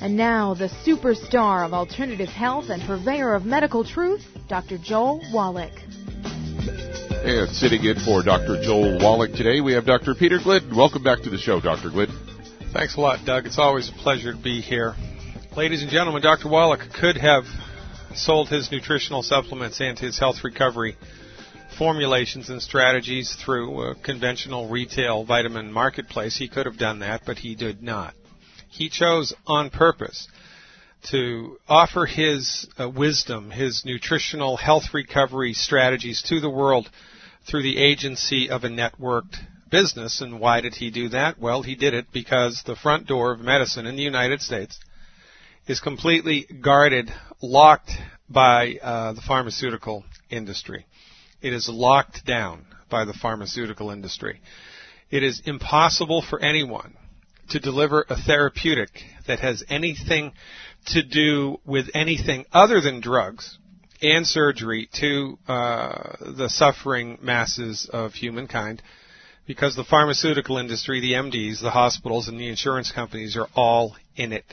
And now, the superstar of alternative health and purveyor of medical truth, Dr. Joel Wallach. And sitting in for Dr. Joel Wallach today, we have Dr. Peter Glidden. Welcome back to the show, Dr. Glidden. Thanks a lot, Doug. It's always a pleasure to be here. Ladies and gentlemen, Dr. Wallach could have sold his nutritional supplements and his health recovery formulations and strategies through a conventional retail vitamin marketplace. He could have done that, but he did not. He chose on purpose to offer his uh, wisdom, his nutritional health recovery strategies to the world through the agency of a networked business. And why did he do that? Well, he did it because the front door of medicine in the United States is completely guarded, locked by uh, the pharmaceutical industry. It is locked down by the pharmaceutical industry. It is impossible for anyone to deliver a therapeutic that has anything to do with anything other than drugs and surgery to uh, the suffering masses of humankind because the pharmaceutical industry, the MDs, the hospitals, and the insurance companies are all in it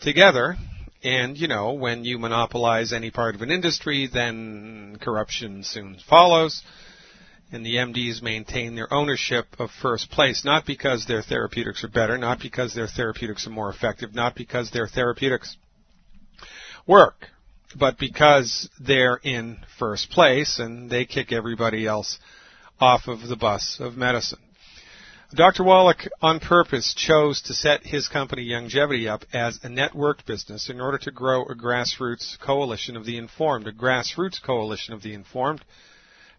together. And, you know, when you monopolize any part of an industry, then corruption soon follows and the MDs maintain their ownership of first place, not because their therapeutics are better, not because their therapeutics are more effective, not because their therapeutics work, but because they're in first place and they kick everybody else off of the bus of medicine. Dr. Wallach, on purpose, chose to set his company Youngevity up as a networked business in order to grow a grassroots coalition of the informed, a grassroots coalition of the informed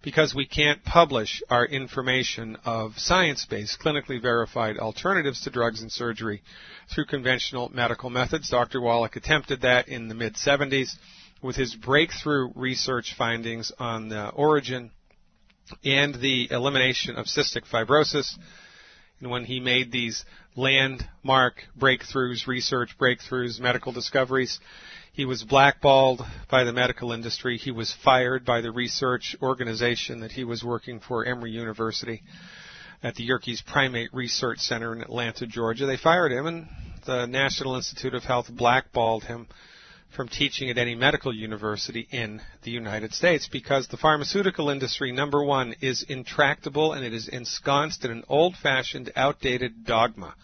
because we can't publish our information of science-based, clinically verified alternatives to drugs and surgery through conventional medical methods. Dr. Wallach attempted that in the mid-70s with his breakthrough research findings on the origin and the elimination of cystic fibrosis. And when he made these landmark breakthroughs, research breakthroughs, medical discoveries, he was blackballed by the medical industry. He was fired by the research organization that he was working for, Emory University, at the Yerkes Primate Research Center in Atlanta, Georgia. They fired him, and the National Institute of Health blackballed him from teaching at any medical university in the United States because the pharmaceutical industry, number one, is intractable and it is ensconced in an old fashioned, outdated dogma.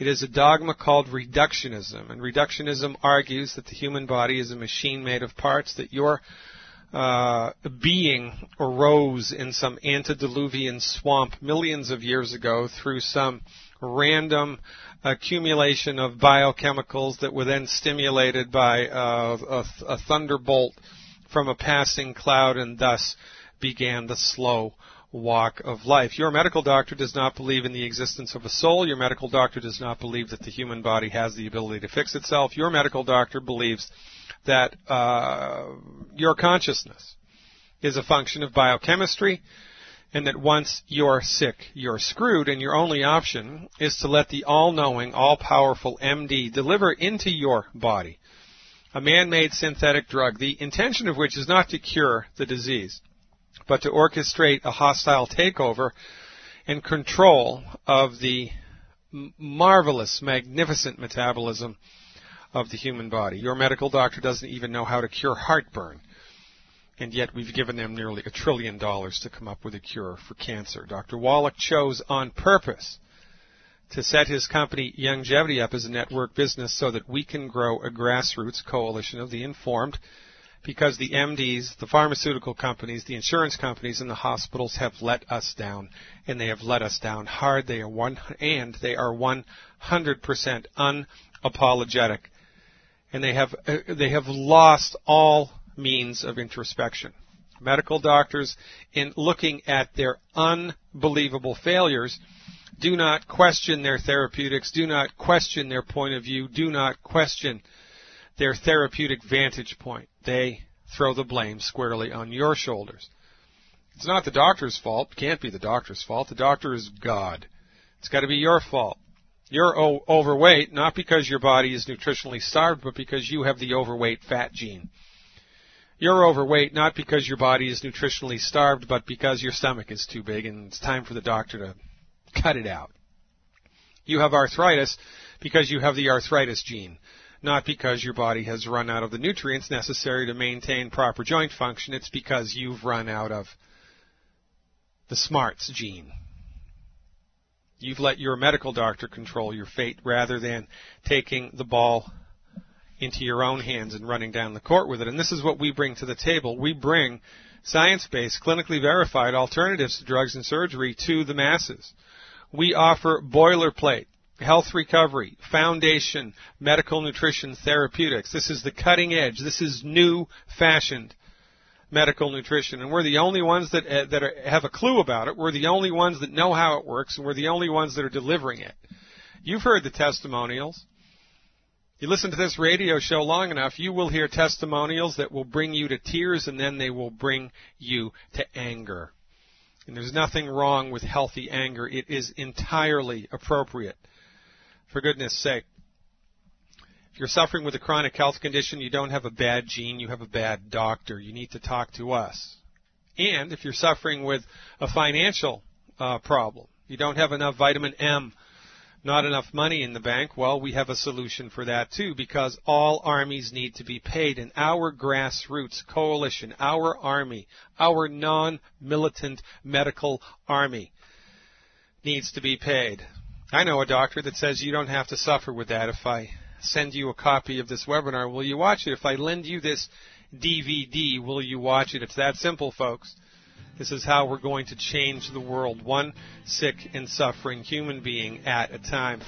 It is a dogma called reductionism, and reductionism argues that the human body is a machine made of parts, that your uh, being arose in some antediluvian swamp millions of years ago through some random accumulation of biochemicals that were then stimulated by uh, a, a thunderbolt from a passing cloud and thus began the slow walk of life. Your medical doctor does not believe in the existence of a soul. Your medical doctor does not believe that the human body has the ability to fix itself. Your medical doctor believes that uh, your consciousness is a function of biochemistry and that once you're sick, you're screwed, and your only option is to let the all knowing, all powerful MD deliver into your body a man made synthetic drug, the intention of which is not to cure the disease, but to orchestrate a hostile takeover and control of the marvelous, magnificent metabolism of the human body. Your medical doctor doesn't even know how to cure heartburn. And yet we've given them nearly a trillion dollars to come up with a cure for cancer. Dr. Wallach chose on purpose to set his company Youngevity up as a network business so that we can grow a grassroots coalition of the informed because the MDs, the pharmaceutical companies, the insurance companies, and the hospitals have let us down, and they have let us down hard. They are one, and they are 100% unapologetic, and they have uh, they have lost all means of introspection. Medical doctors, in looking at their unbelievable failures, Do not question their therapeutics. Do not question their point of view. Do not question their therapeutic vantage point. They throw the blame squarely on your shoulders. It's not the doctor's fault. It can't be the doctor's fault. The doctor is God. It's got to be your fault. You're o- overweight not because your body is nutritionally starved, but because you have the overweight fat gene. You're overweight not because your body is nutritionally starved, but because your stomach is too big and it's time for the doctor to cut it out. You have arthritis because you have the arthritis gene, not because your body has run out of the nutrients necessary to maintain proper joint function. It's because you've run out of the smarts gene. You've let your medical doctor control your fate rather than taking the ball into your own hands and running down the court with it. And this is what we bring to the table. We bring science-based, clinically verified alternatives to drugs and surgery to the masses. We offer boilerplate, health recovery, foundation, medical nutrition therapeutics. This is the cutting edge. This is new fashioned medical nutrition, and we're the only ones that uh, that are, have a clue about it. We're the only ones that know how it works, and we're the only ones that are delivering it. You've heard the testimonials. You listen to this radio show long enough, you will hear testimonials that will bring you to tears, and then they will bring you to anger. And there's nothing wrong with healthy anger. It is entirely appropriate. For goodness sake. If you're suffering with a chronic health condition, you don't have a bad gene, you have a bad doctor. You need to talk to us. And if you're suffering with a financial uh, problem, you don't have enough vitamin M, not enough money in the bank, well, we have a solution for that too, because all armies need to be paid. And our grassroots coalition, our army, our non-militant medical army needs to be paid. I know a doctor that says you don't have to suffer with that if I send you a copy of this webinar, will you watch it? If I lend you this DVD, will you watch it? It's that simple, folks. This is how we're going to change the world, one sick and suffering human being at a time.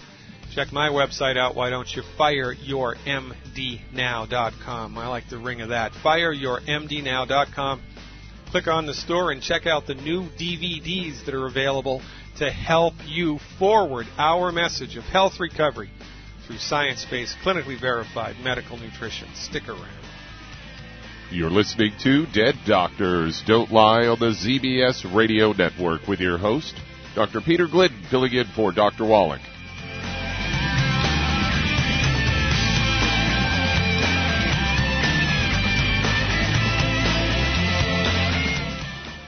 Check my website out. Why don't you fireyourmdnow.com? I like the ring of that. Fireyourmdnow.com. Click on the store and check out the new DVDs that are available to help you forward our message of health recovery through science based, clinically verified medical nutrition. Stick around. You're listening to Dead Doctors Don't Lie on the ZBS Radio Network with your host, Dr. Peter Glidden, filling in for Dr. Wallach.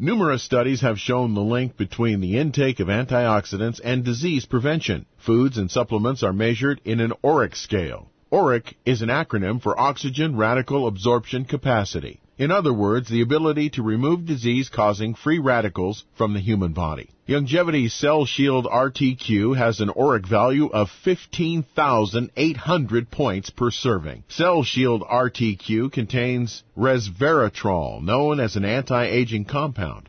Numerous studies have shown the link between the intake of antioxidants and disease prevention. Foods and supplements are measured in an ORAC scale. ORAC is an acronym for Oxygen Radical Absorption Capacity. In other words, the ability to remove disease causing free radicals from the human body. Youngevity's Cell Shield RTQ has an ORAC value of 15,800 points per serving. Cell Shield RTQ contains resveratrol, known as an anti-aging compound.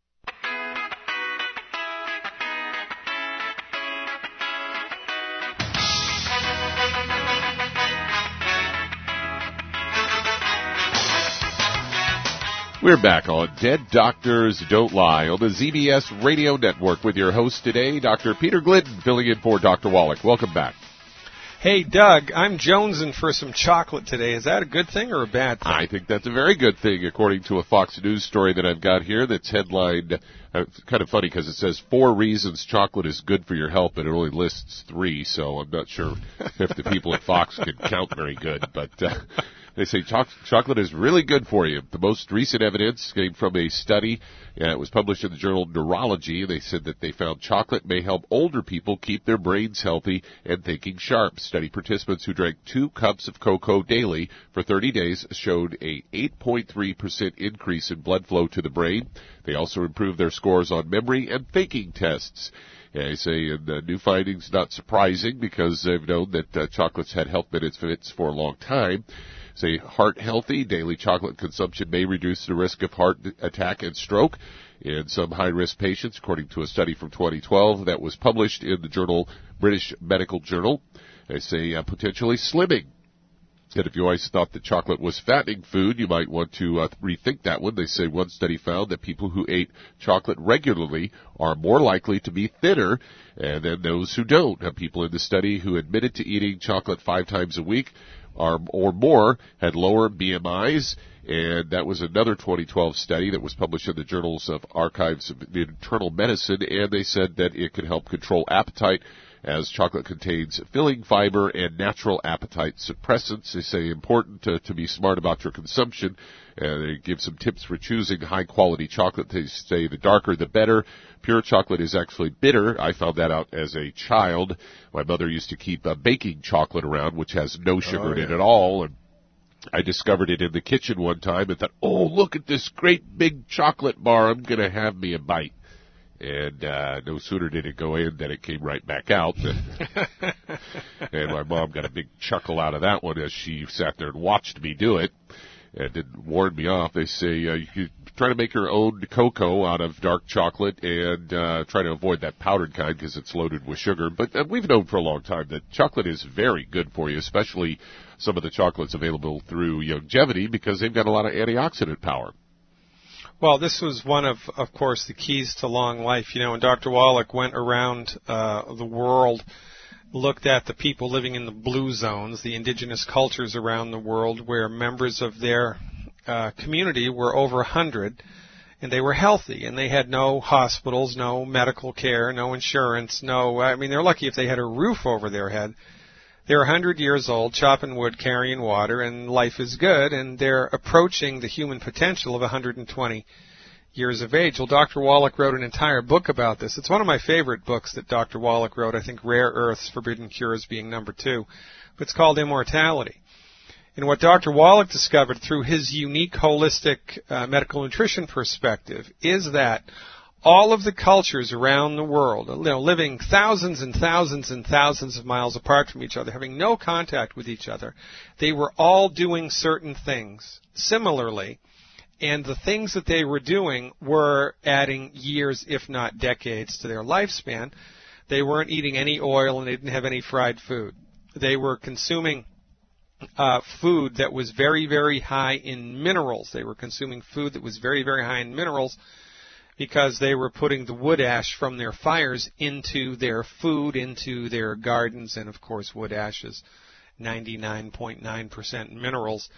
We're back on Dead Doctors Don't Lie on the ZBS Radio Network with your host today, Dr. Peter Glidden, filling in for Dr. Wallach. Welcome back. Hey, Doug, I'm jonesing for some chocolate today. Is that a good thing or a bad thing? I think that's a very good thing, according to a Fox News story that I've got here that's headlined. Uh, it's kind of funny because it says four reasons chocolate is good for your health, but it only lists three, so I'm not sure if the people at Fox could count very good. But uh, they say cho- chocolate is really good for you. The most recent evidence came from a study. Uh, it was published in the journal Neurology. They said that they found chocolate may help older people keep their brains healthy and thinking sharp. Study participants who drank two cups of cocoa daily for 30 days showed a 8.3% increase in blood flow to the brain. They also improved their scores on memory and thinking tests. Yeah, I say, and uh, new findings not surprising because they've known that uh, chocolates had health benefits for a long time. Say heart healthy, daily chocolate consumption may reduce the risk of heart attack and stroke in some high risk patients, according to a study from 2012 that was published in the journal British Medical Journal. They say uh, potentially slimming and if you always thought that chocolate was fattening food, you might want to uh, rethink that one. They say one study found that people who ate chocolate regularly are more likely to be thinner than those who don't. Uh, people in the study who admitted to eating chocolate five times a week or more had lower BMIs and that was another 2012 study that was published in the journals of Archives of Internal Medicine, and they said that it could help control appetite as chocolate contains filling fiber and natural appetite suppressants. They say important to, to be smart about your consumption. And they give some tips for choosing high quality chocolate. They say the darker the better. Pure chocolate is actually bitter. I found that out as a child. My mother used to keep a baking chocolate around, which has no oh, sugar oh, yeah. in it at all. And I discovered it in the kitchen one time and thought, oh, look at this great big chocolate bar. I'm going to have me a bite and uh, no sooner did it go in than it came right back out. and my mom got a big chuckle out of that one as she sat there and watched me do it and didn't warn me off. They say uh, you try to make your own cocoa out of dark chocolate and uh, try to avoid that powdered kind because it's loaded with sugar. But uh, we've known for a long time that chocolate is very good for you, especially some of the chocolates available through Youngevity because they've got a lot of antioxidant power. Well, this was one of, of course, the keys to long life. You know, and Dr. Wallach went around uh, the world, looked at the people living in the blue zones, the indigenous cultures around the world, where members of their uh, community were over 100, and they were healthy, and they had no hospitals, no medical care, no insurance, no. I mean, they're lucky if they had a roof over their head they're 100 years old, chopping wood, carrying water, and life is good, and they're approaching the human potential of 120 years of age. Well, Dr. Wallach wrote an entire book about this. It's one of my favorite books that Dr. Wallach wrote. I think Rare Earths, Forbidden Cures being number two. But it's called Immortality. And what Dr. Wallach discovered through his unique holistic uh, medical nutrition perspective is that all of the cultures around the world, you know, living thousands and thousands and thousands of miles apart from each other, having no contact with each other, they were all doing certain things similarly, and the things that they were doing were adding years, if not decades, to their lifespan. They weren't eating any oil and they didn't have any fried food. They were consuming uh, food that was very, very high in minerals. They were consuming food that was very, very high in minerals because they were putting the wood ash from their fires into their food, into their gardens, and of course, wood ash is 99.9% minerals.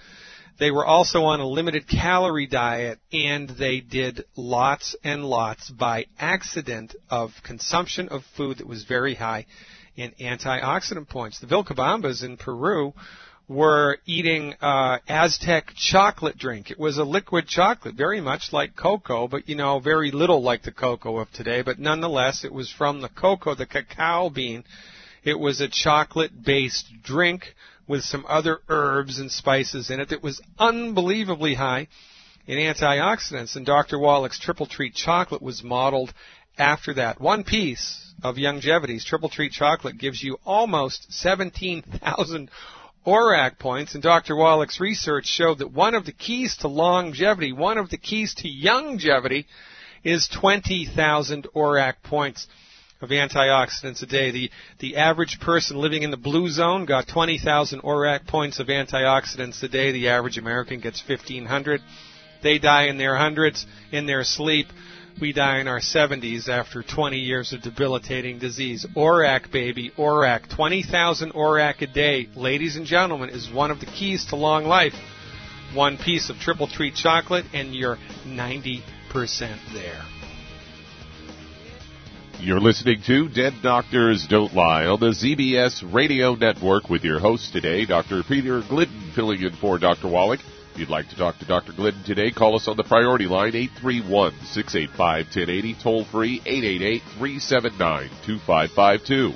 They were also on a limited calorie diet and they did lots and lots by accident of consumption of food that was very high in antioxidant points. The Vilcabambas in Peru were eating uh, Aztec chocolate drink. It was a liquid chocolate, very much like cocoa, but you know, very little like the cocoa of today. But nonetheless, it was from the cocoa, the cacao bean. It was a chocolate-based drink with some other herbs and spices in it that was unbelievably high in antioxidants. And Dr. Wallach's Triple Treat chocolate was modeled after that. One piece of Youngevity's Triple Treat chocolate gives you almost 17,000 ORAC points, and Dr. Wallach's research showed that one of the keys to longevity, one of the keys to longevity, is 20,000 ORAC points of antioxidants a day. The, the average person living in the blue zone got 20,000 ORAC points of antioxidants a day. The average American gets 1,500. They die in their hundreds in their sleep. We die in our 70s after 20 years of debilitating disease. ORAC, baby, ORAC. 20,000 ORAC a day, ladies and gentlemen, is one of the keys to long life. One piece of triple treat chocolate, and you're 90% there. You're listening to Dead Doctors Don't Lie on the ZBS Radio Network with your host today, Dr. Peter Glidden, filling in for Dr. Wallach. If you'd like to talk to Dr. Glidden today, call us on the priority line 831-685-1080, toll free 888-379-2552.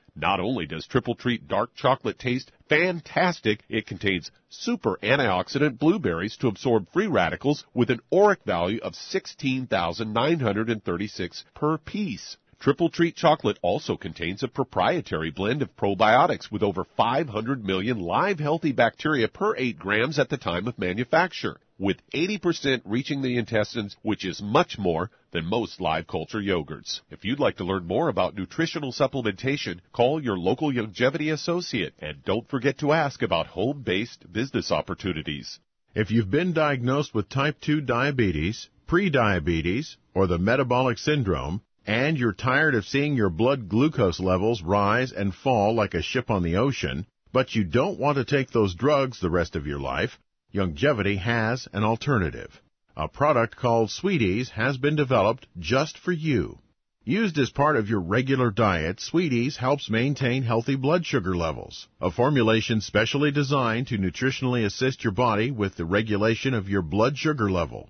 Not only does Triple Treat dark chocolate taste fantastic, it contains super antioxidant blueberries to absorb free radicals with an ORAC value of 16,936 per piece. Triple Treat chocolate also contains a proprietary blend of probiotics with over 500 million live healthy bacteria per 8 grams at the time of manufacture, with 80% reaching the intestines, which is much more than most live culture yogurts. If you'd like to learn more about nutritional supplementation, call your local Youngevity associate and don't forget to ask about home-based business opportunities. If you've been diagnosed with type 2 diabetes, prediabetes, or the metabolic syndrome, and you're tired of seeing your blood glucose levels rise and fall like a ship on the ocean, but you don't want to take those drugs the rest of your life, Youngevity has an alternative. A product called Sweeties has been developed just for you. Used as part of your regular diet, Sweeties helps maintain healthy blood sugar levels. A formulation specially designed to nutritionally assist your body with the regulation of your blood sugar level.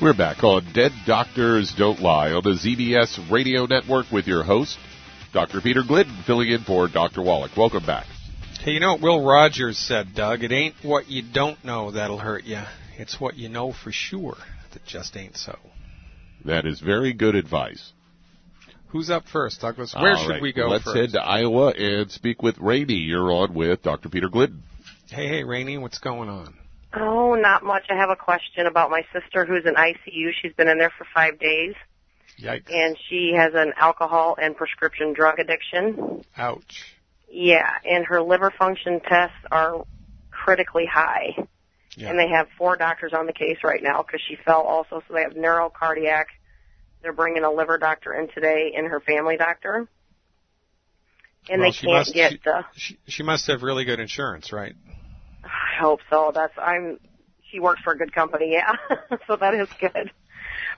We're back on Dead Doctors Don't Lie on the ZBS Radio Network with your host, Dr. Peter Glidden, filling in for Dr. Wallach. Welcome back. Hey, you know what Will Rogers said, Doug? It ain't what you don't know that'll hurt you. It's what you know for sure that just ain't so. That is very good advice. Who's up first, Douglas? Where All should right, we go Let's first? head to Iowa and speak with Rainey. You're on with Dr. Peter Glidden. Hey, hey, Rainey, what's going on? Oh, not much. I have a question about my sister who's in ICU. She's been in there for five days, Yikes. and she has an alcohol and prescription drug addiction. Ouch. Yeah, and her liver function tests are critically high. Yeah. And they have four doctors on the case right now because she fell also. So they have neurocardiac. They're bringing a liver doctor in today and her family doctor. And Well, they can't must- get she- the. She, she must have really good insurance, right? Hope so. That's I'm. She works for a good company, yeah. so that is good.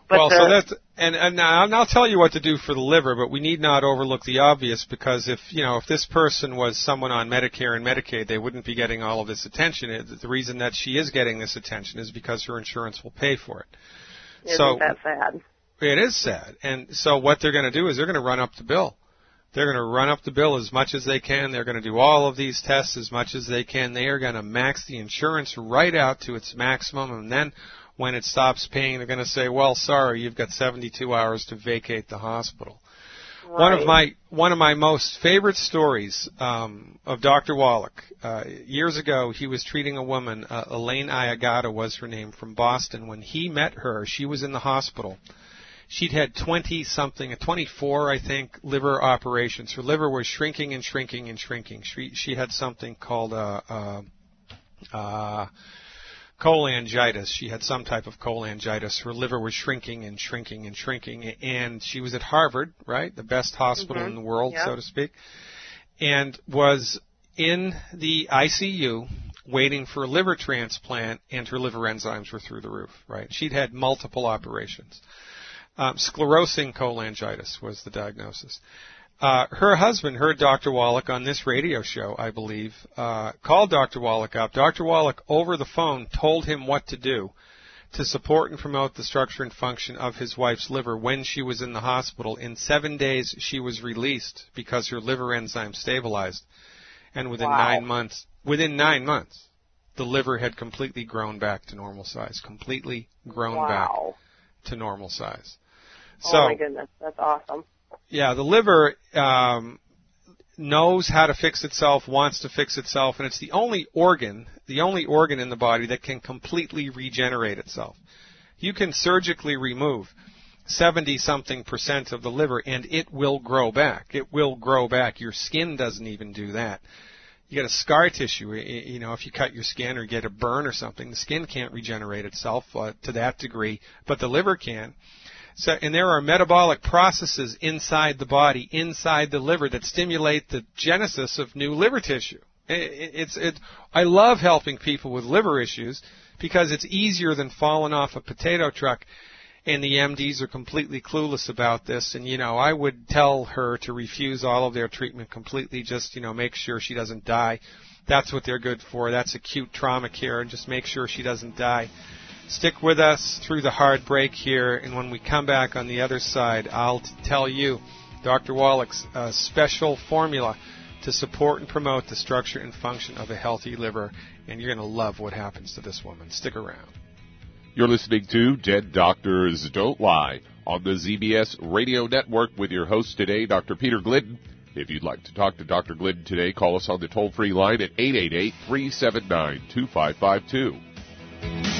But well, the, so that's and and I'll tell you what to do for the liver, but we need not overlook the obvious because if you know if this person was someone on Medicare and Medicaid, they wouldn't be getting all of this attention. The reason that she is getting this attention is because her insurance will pay for it. isn't so that sad? it is sad, and so what they're going to do is they're going to run up the bill. They're going to run up the bill as much as they can. They're going to do all of these tests as much as they can. They are going to max the insurance right out to its maximum, and then when it stops paying, they're going to say, "Well, sorry, you've got 72 hours to vacate the hospital." One of my one of my most favorite stories um, of Dr. Wallach. Uh, years ago, he was treating a woman, uh, Elaine Iagata was her name, from Boston. When he met her, she was in the hospital. She'd had 20 something, 24, I think, liver operations. Her liver was shrinking and shrinking and shrinking. She, she had something called uh, uh, uh, cholangitis. She had some type of cholangitis. Her liver was shrinking and shrinking and shrinking. And she was at Harvard, right? The best hospital Mhm. in the world, Yeah. so to speak. And was in the ICU waiting for a liver transplant, and her liver enzymes were through the roof, right? She'd had multiple operations. Um, sclerosing cholangitis was the diagnosis. Uh, her husband heard Dr. Wallach on this radio show, I believe, uh, called Dr. Wallach up. Dr. Wallach, over the phone, told him what to do to support and promote the structure and function of his wife's liver when she was in the hospital. In seven days, she was released because her liver enzyme stabilized. And within Wow. nine months, within nine months, the liver had completely grown back to normal size. Completely grown back to normal size. Oh So, my goodness, that's awesome. yeah, the liver um, knows how to fix itself, wants to fix itself, and it's the only organ, the only organ in the body that can completely regenerate itself. You can surgically remove 70 something percent of the liver and it will grow back. It will grow back. Your skin doesn't even do that. You get a scar tissue, you know, if you cut your skin or get a burn or something, the skin can't regenerate itself uh, to that degree, but the liver can. So, and there are metabolic processes inside the body, inside the liver, that stimulate the genesis of new liver tissue. I- I- It's, it, I love helping people with liver issues because it's easier than falling off a potato truck and the MDs are completely clueless about this. And you know, I would tell her to refuse all of their treatment completely. Just you know, make sure she doesn't die. That's what they're good for. That's acute trauma care, and just make sure she doesn't die. Stick with us through the hard break here, and when we come back on the other side, I'll tell you Dr. Wallach's uh, special formula to support and promote the structure and function of a healthy liver, and you're going to love what happens to this woman. Stick around. You're listening to Dead Doctors Don't Lie on the ZBS Radio Network with your host today, Dr. Peter Glidden. If you'd like to talk to Dr. Glidden today, call us on the toll free line at 888 379 2552.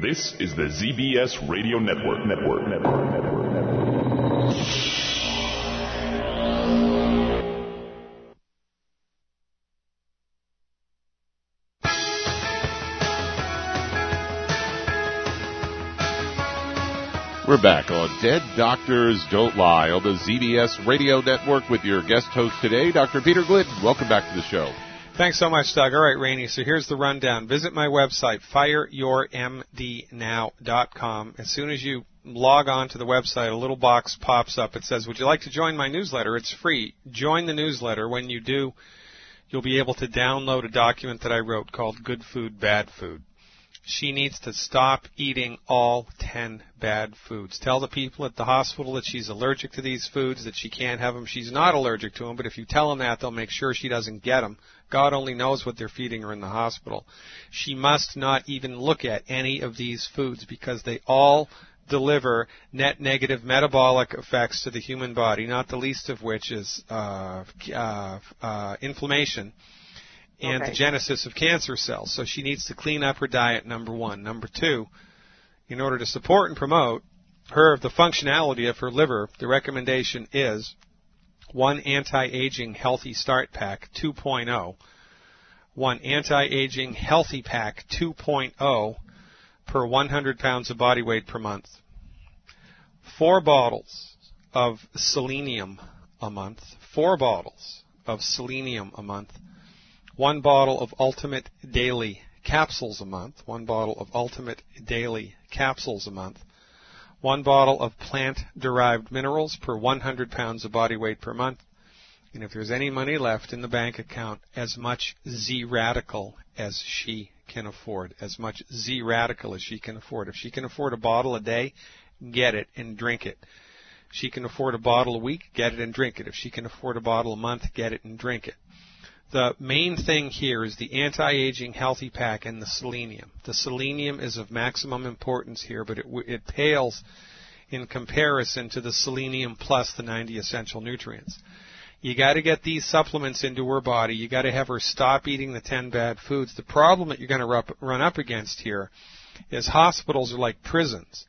This is the ZBS Radio Network. Network. Network. Network. Network. We're back on Dead Doctors Don't Lie on the ZBS Radio Network with your guest host today, Dr. Peter Glidden. Welcome back to the show. Thanks so much, Doug. All right, Rainey. So here's the rundown. Visit my website, fireyourmdnow.com. As soon as you log on to the website, a little box pops up. It says, Would you like to join my newsletter? It's free. Join the newsletter. When you do, you'll be able to download a document that I wrote called Good Food, Bad Food. She needs to stop eating all 10 bad foods. Tell the people at the hospital that she's allergic to these foods, that she can't have them. She's not allergic to them, but if you tell them that, they'll make sure she doesn't get them. God only knows what they're feeding her in the hospital. She must not even look at any of these foods because they all deliver net negative metabolic effects to the human body, not the least of which is uh, uh, uh, inflammation and Okay. the genesis of cancer cells. So she needs to clean up her diet, number one. Number two, in order to support and promote her the functionality of her liver, the recommendation is one anti-aging healthy start pack 2.0, one anti-aging healthy pack 2.0 per 100 pounds of body weight per month, four bottles of selenium a month, four bottles of selenium a month, one bottle of Ultimate Daily capsules a month, one bottle of Ultimate Daily capsules a month, one bottle of plant derived minerals per 100 pounds of body weight per month, and if there's any money left in the bank account, as much Z radical as she can afford, as much Z radical as she can afford. If she can afford a bottle a day, get it and drink it. She can afford a bottle a week, get it and drink it. If she can afford a bottle a month, get it and drink it. The main thing here is the anti-aging healthy pack and the selenium. The selenium is of maximum importance here, but it, it pales in comparison to the selenium plus the 90 essential nutrients. You got to get these supplements into her body. You got to have her stop eating the 10 bad foods. The problem that you're going to run up against here is hospitals are like prisons.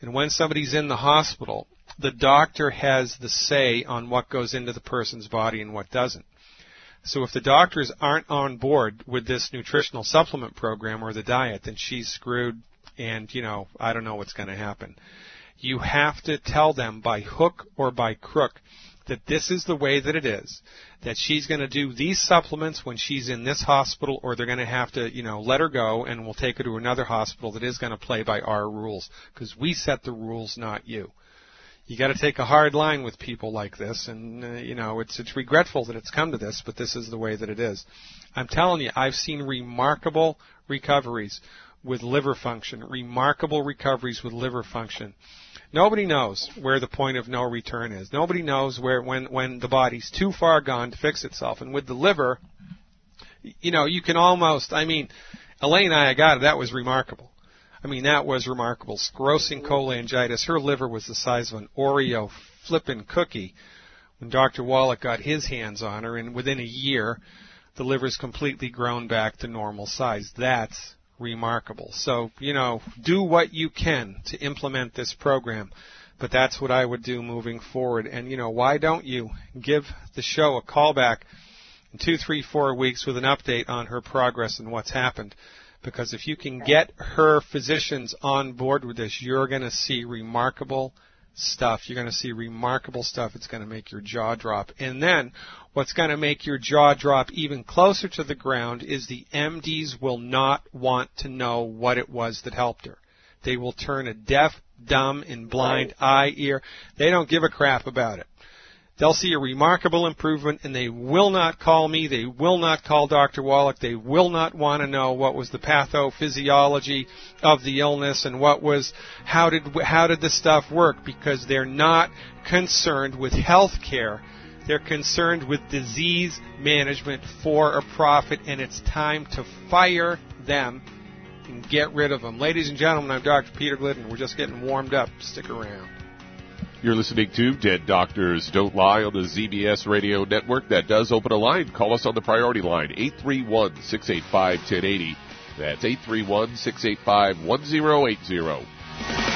And when somebody's in the hospital, the doctor has the say on what goes into the person's body and what doesn't. So if the doctors aren't on board with this nutritional supplement program or the diet, then she's screwed and, you know, I don't know what's going to happen. You have to tell them by hook or by crook that this is the way that it is, that she's going to do these supplements when she's in this hospital or they're going to have to, you know, let her go and we'll take her to another hospital that is going to play by our rules because we set the rules, not you you got to take a hard line with people like this and uh, you know it's it's regretful that it's come to this but this is the way that it is i'm telling you i've seen remarkable recoveries with liver function, remarkable recoveries with liver function. Nobody knows where the point of no return is. Nobody knows where when when the body's too far gone to fix itself. And with the liver, you know, you can almost. I mean, Elaine I got it. That was remarkable. I mean, that was remarkable. Sclerosing cholangitis. Her liver was the size of an Oreo flippin' cookie when Dr. Wallach got his hands on her, and within a year, the liver's completely grown back to normal size. That's remarkable. So, you know, do what you can to implement this program. But that's what I would do moving forward. And, you know, why don't you give the show a call back in two, three, four weeks with an update on her progress and what's happened? Because if you can get her physicians on board with this, you're going to see remarkable stuff. You're going to see remarkable stuff. It's going to make your jaw drop. And then what's going to make your jaw drop even closer to the ground is the MDs will not want to know what it was that helped her. They will turn a deaf, dumb, and blind eye, ear. They don't give a crap about it. They'll see a remarkable improvement and they will not call me. They will not call Dr. Wallach. They will not want to know what was the pathophysiology of the illness and what was, how did, how did the stuff work because they're not concerned with health care. They're concerned with disease management for a profit and it's time to fire them and get rid of them. Ladies and gentlemen, I'm Dr. Peter Glidden. We're just getting warmed up. Stick around. You're listening to Dead Doctors Don't Lie on the ZBS Radio Network. That does open a line. Call us on the priority line, 831 685 1080. That's 831 685 1080.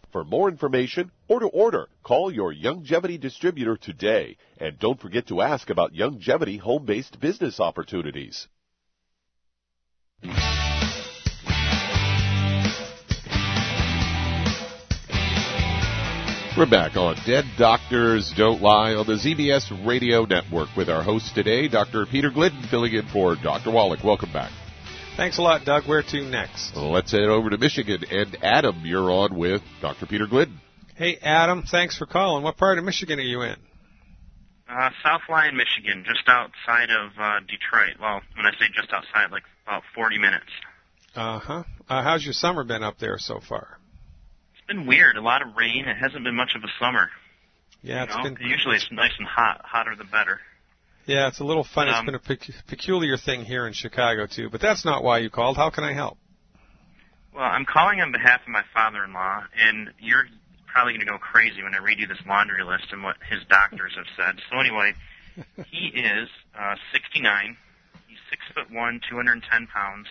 For more information or to order, call your Youngevity distributor today. And don't forget to ask about Youngevity home based business opportunities. We're back on Dead Doctors Don't Lie on the ZBS Radio Network with our host today, Dr. Peter Glidden, filling in for Dr. Wallach. Welcome back. Thanks a lot, Doug. Where to next? Let's head over to Michigan. And Adam, you're on with Dr. Peter Glidden. Hey, Adam. Thanks for calling. What part of Michigan are you in? Uh, South Lyon, Michigan, just outside of uh, Detroit. Well, when I say just outside, like about 40 minutes. Uh-huh. Uh, how's your summer been up there so far? It's been weird. A lot of rain. It hasn't been much of a summer. Yeah, it's you know? been Usually it's nice and hot. Hotter the better. Yeah, it's a little fun. Um, it's been a pec- peculiar thing here in Chicago too, but that's not why you called. How can I help? Well, I'm calling on behalf of my father-in-law, and you're probably going to go crazy when I read you this laundry list and what his doctors have said. So anyway, he is uh, 69. He's six foot one, 210 pounds.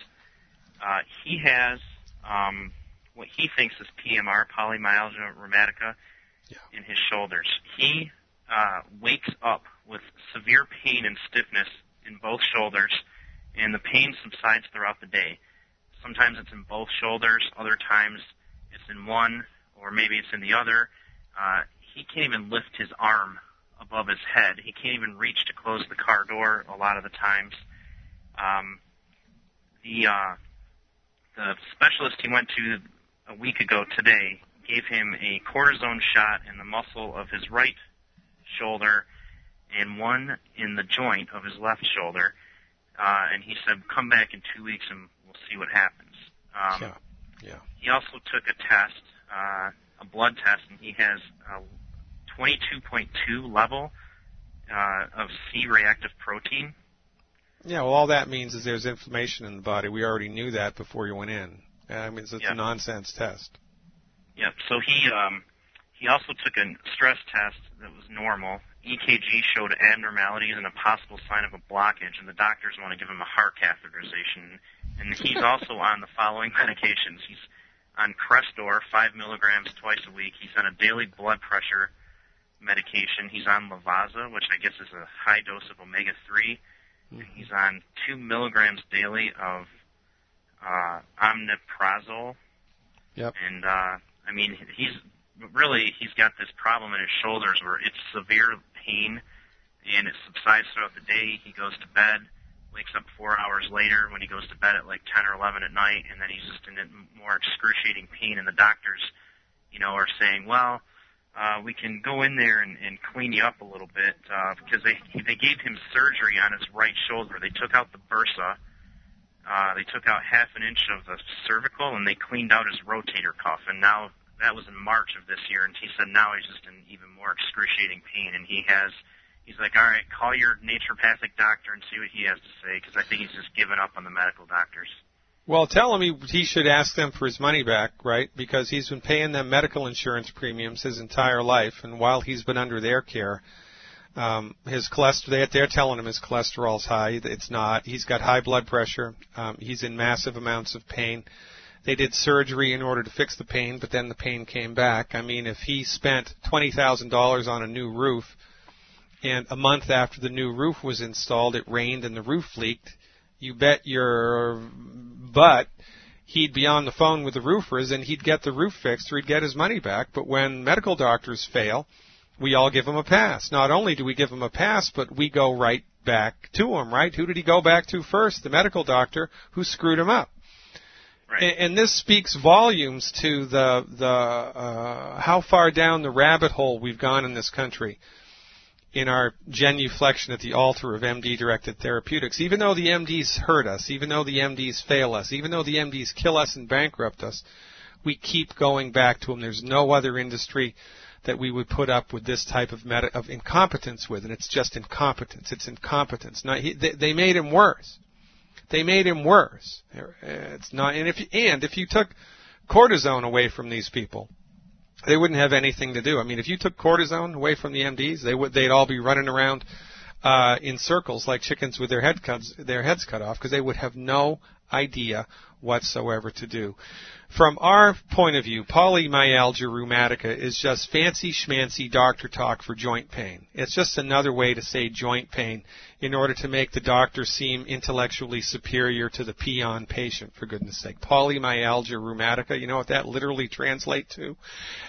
Uh, he has um, what he thinks is PMR, polymyalgia rheumatica, in his shoulders. He uh, wakes up with severe pain and stiffness in both shoulders, and the pain subsides throughout the day. Sometimes it's in both shoulders, other times it's in one, or maybe it's in the other. Uh, he can't even lift his arm above his head. He can't even reach to close the car door a lot of the times. Um, the uh, the specialist he went to a week ago today gave him a cortisone shot in the muscle of his right shoulder and one in the joint of his left shoulder. Uh, and he said, come back in two weeks and we'll see what happens. Um, Yeah. Yeah. He also took a test, uh, a blood test, and he has a 22.2 level uh, of C reactive protein. Yeah, well, all that means is there's inflammation in the body. We already knew that before you went in. I mean, it's, Yeah. a nonsense test. Yep. So he um, he also took a stress test that was normal. EKG showed abnormalities and a possible sign of a blockage, and the doctors want to give him a heart catheterization. And he's also on the following medications. He's on Crestor, five milligrams twice a week. He's on a daily blood pressure medication. He's on Lovaza, which I guess is a high dose of omega three. He's on two milligrams daily of uh, omeprazole. Yep. And uh, I mean, he's really he's got this problem in his shoulders where it's severe pain, and it subsides throughout the day. He goes to bed, wakes up four hours later when he goes to bed at like ten or eleven at night, and then he's just in more excruciating pain. And the doctors, you know, are saying, well. Uh, we can go in there and, and clean you up a little bit uh, because they they gave him surgery on his right shoulder. They took out the bursa, uh, they took out half an inch of the cervical and they cleaned out his rotator cuff. And now that was in March of this year, and he said now he's just in even more excruciating pain. And he has, he's like, all right, call your naturopathic doctor and see what he has to say because I think he's just given up on the medical doctors. Well, tell him he, he should ask them for his money back, right? Because he's been paying them medical insurance premiums his entire life, and while he's been under their care, um, his cholesterol, they, they're telling him his cholesterol's high. It's not. He's got high blood pressure. Um, he's in massive amounts of pain. They did surgery in order to fix the pain, but then the pain came back. I mean, if he spent $20,000 on a new roof, and a month after the new roof was installed, it rained and the roof leaked, you bet your butt he'd be on the phone with the roofers and he'd get the roof fixed or he'd get his money back. But when medical doctors fail, we all give him a pass. Not only do we give him a pass, but we go right back to him, right? Who did he go back to first? The medical doctor who screwed him up. And, and this speaks volumes to the the uh, how far down the rabbit hole we've gone in this country in our genuflection at the altar of MD directed therapeutics. Even though the MDs hurt us, even though the MDs fail us, even though the MDs kill us and bankrupt us, we keep going back to them. There's no other industry that we would put up with this type of meta- of incompetence with, and it's just incompetence. It's incompetence. Not, he, they, they made him worse. They made him worse. It's not, and if you, and if you took cortisone away from these people, they wouldn't have anything to do. I mean, if you took cortisone away from the MDs, they would they'd all be running around uh, in circles like chickens with their head cuts, their heads cut off because they would have no idea whatsoever to do. From our point of view, polymyalgia rheumatica is just fancy schmancy doctor talk for joint pain. It's just another way to say joint pain in order to make the doctor seem intellectually superior to the peon patient, for goodness sake. Polymyalgia rheumatica, you know what that literally translates to?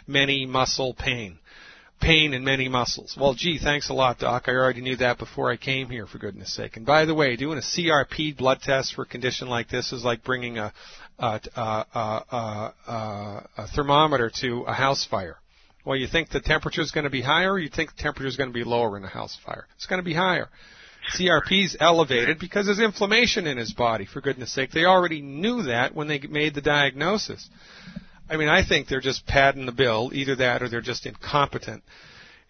Many muscle pain. Pain in many muscles. Well, gee, thanks a lot, Doc. I already knew that before I came here, for goodness sake. And by the way, doing a CRP blood test for a condition like this is like bringing a, a, a, a, a, thermometer to a house fire. Well, you think the temperature is going to be higher, or you think the temperature is going to be lower in a house fire? It's going to be higher. CRP's elevated because there's inflammation in his body, for goodness sake. They already knew that when they made the diagnosis. I mean, I think they're just padding the bill, either that or they're just incompetent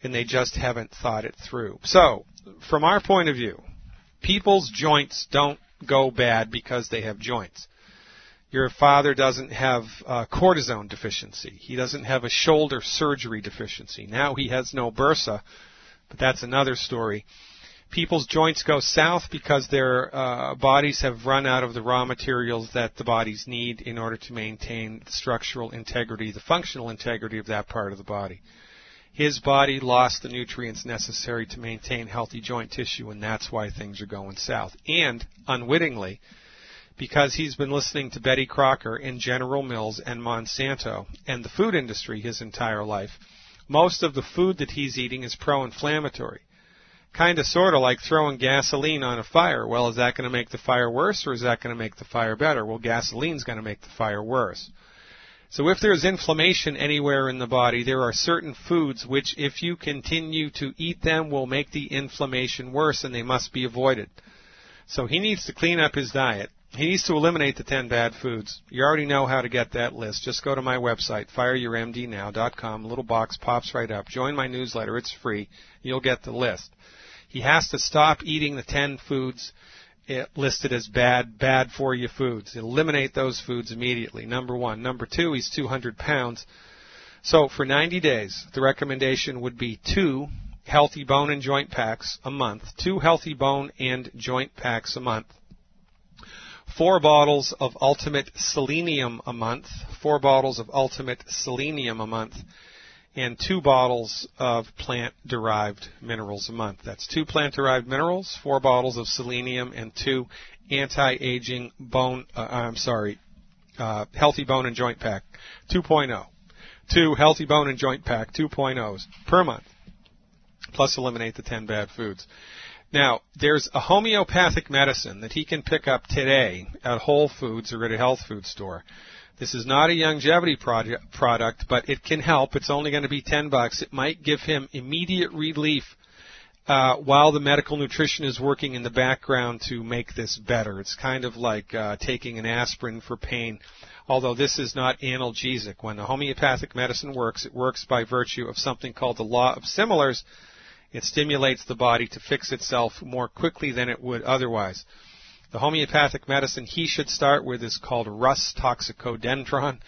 and they just haven't thought it through. So, from our point of view, people's joints don't go bad because they have joints. Your father doesn't have cortisone deficiency. He doesn't have a shoulder surgery deficiency. Now he has no bursa, but that's another story. People's joints go south because their uh, bodies have run out of the raw materials that the bodies need in order to maintain the structural integrity, the functional integrity of that part of the body. His body lost the nutrients necessary to maintain healthy joint tissue, and that's why things are going south. And unwittingly, because he's been listening to Betty Crocker and General Mills and Monsanto and the food industry his entire life, most of the food that he's eating is pro-inflammatory kind of sort of like throwing gasoline on a fire. Well, is that going to make the fire worse or is that going to make the fire better? Well, gasoline's going to make the fire worse. So if there's inflammation anywhere in the body, there are certain foods which, if you continue to eat them, will make the inflammation worse and they must be avoided. So he needs to clean up his diet. He needs to eliminate the 10 bad foods. You already know how to get that list. Just go to my website, fireyourmdnow.com. Little box pops right up. Join my newsletter. It's free. You'll get the list. He has to stop eating the 10 foods eh, listed as bad, bad for you foods. Eliminate those foods immediately. Number one. Number two, he's 200 pounds. So for 90 days, the recommendation would be two healthy bone and joint packs a month, two healthy bone and joint packs a month, four bottles of ultimate selenium a month, four bottles of ultimate selenium a month, and two bottles of plant derived minerals a month. That's two plant derived minerals, four bottles of selenium, and two anti aging bone, uh, I'm sorry, uh, healthy bone and joint pack 2.0. Two healthy bone and joint pack 2.0s per month, plus eliminate the 10 bad foods. Now, there's a homeopathic medicine that he can pick up today at Whole Foods or at a health food store this is not a Youngevity project, product, but it can help. It's only going to be 10 bucks. It might give him immediate relief uh, while the medical nutrition is working in the background to make this better. It's kind of like uh, taking an aspirin for pain, although this is not analgesic. When the homeopathic medicine works, it works by virtue of something called the law of similars. It stimulates the body to fix itself more quickly than it would otherwise. The homeopathic medicine he should start with is called Rhus toxicodendron.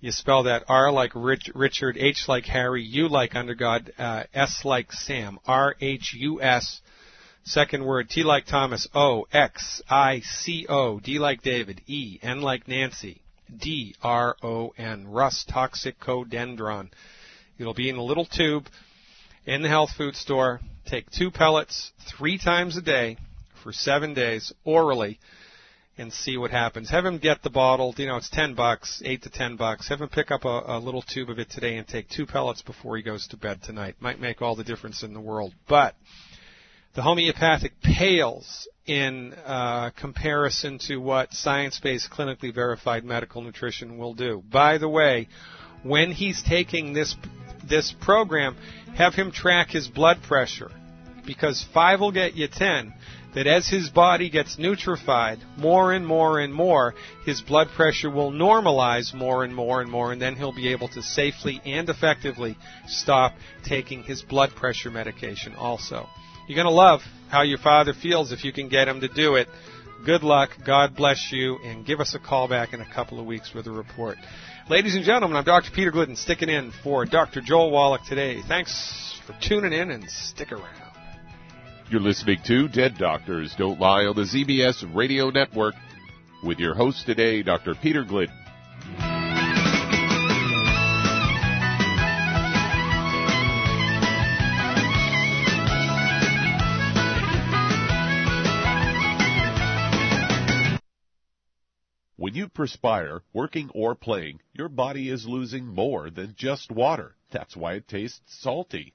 You spell that R like Rich, Richard, H like Harry, U like Undergod, uh, S like Sam, R H U S. Second word, T like Thomas, O, X, I, C, O, D like David, E, N like Nancy, D, R, O, N, Rhus toxicodendron. It'll be in a little tube in the health food store. Take two pellets three times a day for seven days orally and see what happens. Have him get the bottle. You know, it's ten bucks, eight to ten bucks. Have him pick up a, a little tube of it today and take two pellets before he goes to bed tonight. Might make all the difference in the world. But the homeopathic pales in uh, comparison to what science-based, clinically verified medical nutrition will do. By the way, when he's taking this this program, have him track his blood pressure because five will get you ten that as his body gets nutrified more and more and more, his blood pressure will normalize more and more and more, and then he'll be able to safely and effectively stop taking his blood pressure medication also. You're going to love how your father feels if you can get him to do it. Good luck, God bless you, and give us a call back in a couple of weeks with a report. Ladies and gentlemen, I'm Dr. Peter Glidden sticking in for Dr. Joel Wallach today. Thanks for tuning in and stick around. You're listening to Dead Doctors Don't Lie on the ZBS Radio Network with your host today, Dr. Peter Glidden. When you perspire, working or playing, your body is losing more than just water. That's why it tastes salty.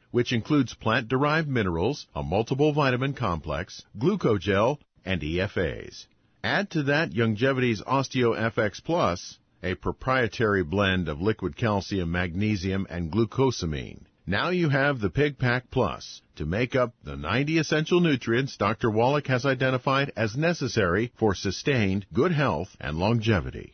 which includes plant-derived minerals, a multiple vitamin complex, glucogel, and EFAs. Add to that Youngevity's OsteoFX Plus, a proprietary blend of liquid calcium, magnesium, and glucosamine. Now you have the Pig Pack Plus to make up the 90 essential nutrients Dr. Wallach has identified as necessary for sustained good health and longevity.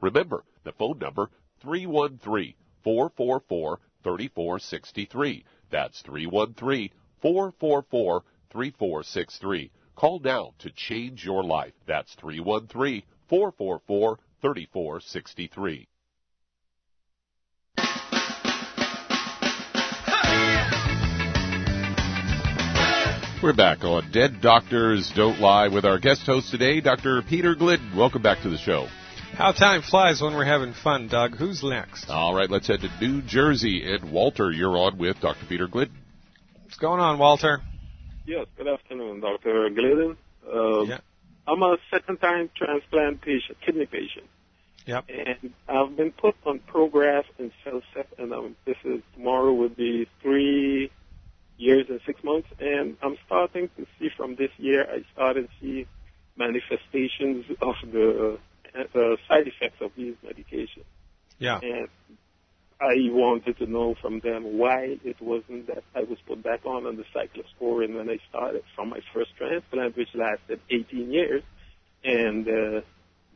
Remember, the phone number 313-444-3463. That's 313-444-3463. Call now to change your life. That's 313-444-3463. We're back on Dead Doctors Don't Lie with our guest host today, Dr. Peter Glidden. Welcome back to the show. How time flies when we're having fun, Doug. Who's next? All right, let's head to New Jersey. And Walter, you're on with Dr. Peter Glidden. What's going on, Walter? Yes, good afternoon, Dr. Glidden. Uh, yeah. I'm a second-time transplant patient, kidney patient. Yep. And I've been put on Prograf and CellCept, and um, this is tomorrow would be three years and six months. And I'm starting to see from this year, I started to see manifestations of the uh, side effects of these medications. Yeah. And I wanted to know from them why it wasn't that I was put back on on the cyclosporin when I started from my first transplant, which lasted 18 years. And uh,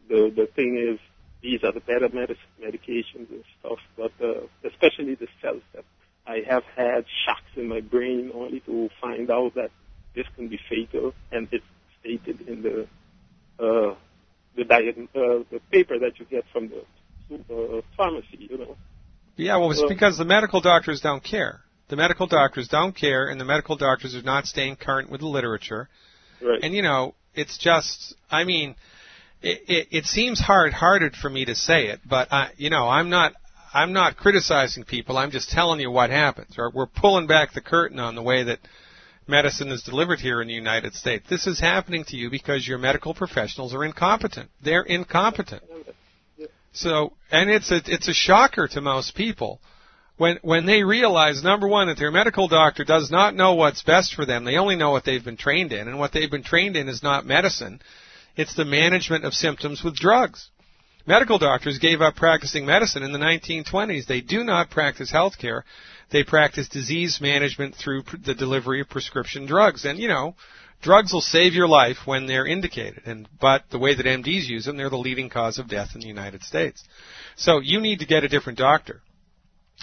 the the thing is, these are the better medic- medications and stuff, but uh, especially the CellCept. I have had shocks in my brain only to find out that this can be fatal, and it's stated in the uh, the diet, uh, the paper that you get from the uh, pharmacy, you know. Yeah, well, it's uh, because the medical doctors don't care. The medical doctors don't care, and the medical doctors are not staying current with the literature. Right. And you know, it's just, I mean, it, it, it seems hard-hearted for me to say it, but I, you know, I'm not, I'm not criticizing people. I'm just telling you what happens. Or we're pulling back the curtain on the way that medicine is delivered here in the United States. This is happening to you because your medical professionals are incompetent. They're incompetent. So, and it's a it's a shocker to most people when when they realize number one that their medical doctor does not know what's best for them. They only know what they've been trained in, and what they've been trained in is not medicine. It's the management of symptoms with drugs. Medical doctors gave up practicing medicine in the 1920s. They do not practice healthcare they practice disease management through the delivery of prescription drugs. And, you know, drugs will save your life when they're indicated. And, but the way that MDs use them, they're the leading cause of death in the United States. So you need to get a different doctor.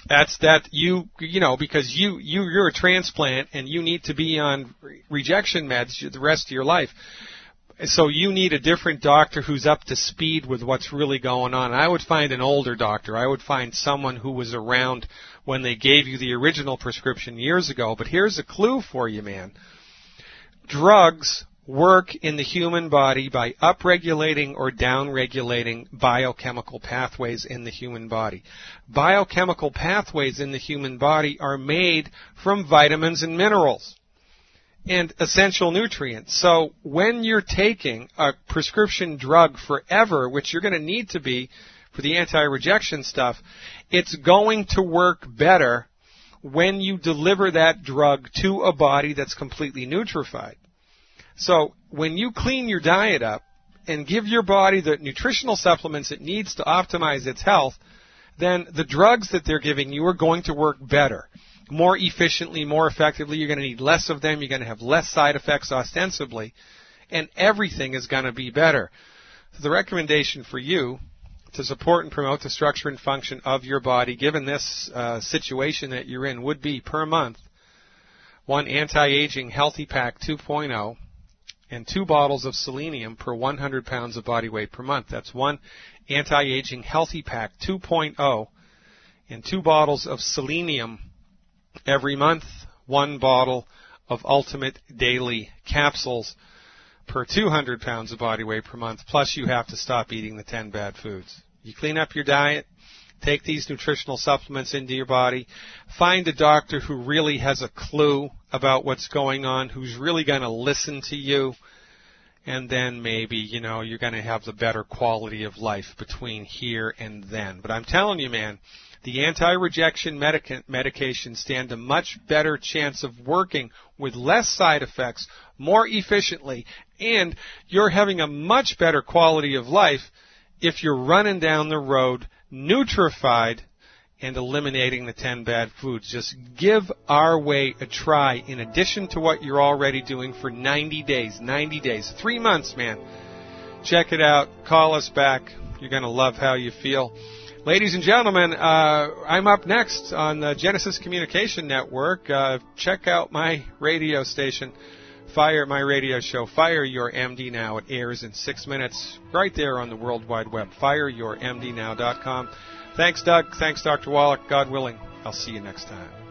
That's that you you know because you you you're a transplant and you need to be on re- rejection meds the rest of your life. So you need a different doctor who's up to speed with what's really going on. I would find an older doctor. I would find someone who was around when they gave you the original prescription years ago. But here's a clue for you, man. drugs work in the human body by upregulating or downregulating biochemical pathways in the human body. Biochemical pathways in the human body are made from vitamins and minerals and essential nutrients. So when you're taking a prescription drug forever, which you're going to need to be for the anti-rejection stuff, it's going to work better when you deliver that drug to a body that's completely nutrified. So when you clean your diet up and give your body the nutritional supplements it needs to optimize its health, then the drugs that they're giving you are going to work better, more efficiently, more effectively. You're going to need less of them. You're going to have less side effects ostensibly, and everything is going to be better. The recommendation for you to support and promote the structure and function of your body, given this uh, situation that you're in, would be per month one anti-aging healthy pack 2.0 and two bottles of selenium per 100 pounds of body weight per month. That's one anti-aging healthy pack 2.0 and two bottles of selenium every month, one bottle of ultimate daily capsules per 200 pounds of body weight per month. Plus you have to stop eating the 10 bad foods. You clean up your diet, take these nutritional supplements into your body, find a doctor who really has a clue about what's going on, who's really going to listen to you, and then maybe, you know, you're going to have the better quality of life between here and then. But I'm telling you, man, the anti-rejection medica- medications stand a much better chance of working with less side effects, more efficiently, and you're having a much better quality of life if you're running down the road nutrified and eliminating the 10 bad foods. Just give our way a try in addition to what you're already doing for 90 days. 90 days. Three months, man. Check it out. Call us back. You're going to love how you feel. Ladies and gentlemen, uh, I'm up next on the Genesis Communication Network. Uh, check out my radio station. Fire my radio show, Fire Your MD Now. It airs in six minutes right there on the World Wide Web. FireYourMDNow.com. Thanks, Doug. Thanks, Dr. Wallach. God willing, I'll see you next time.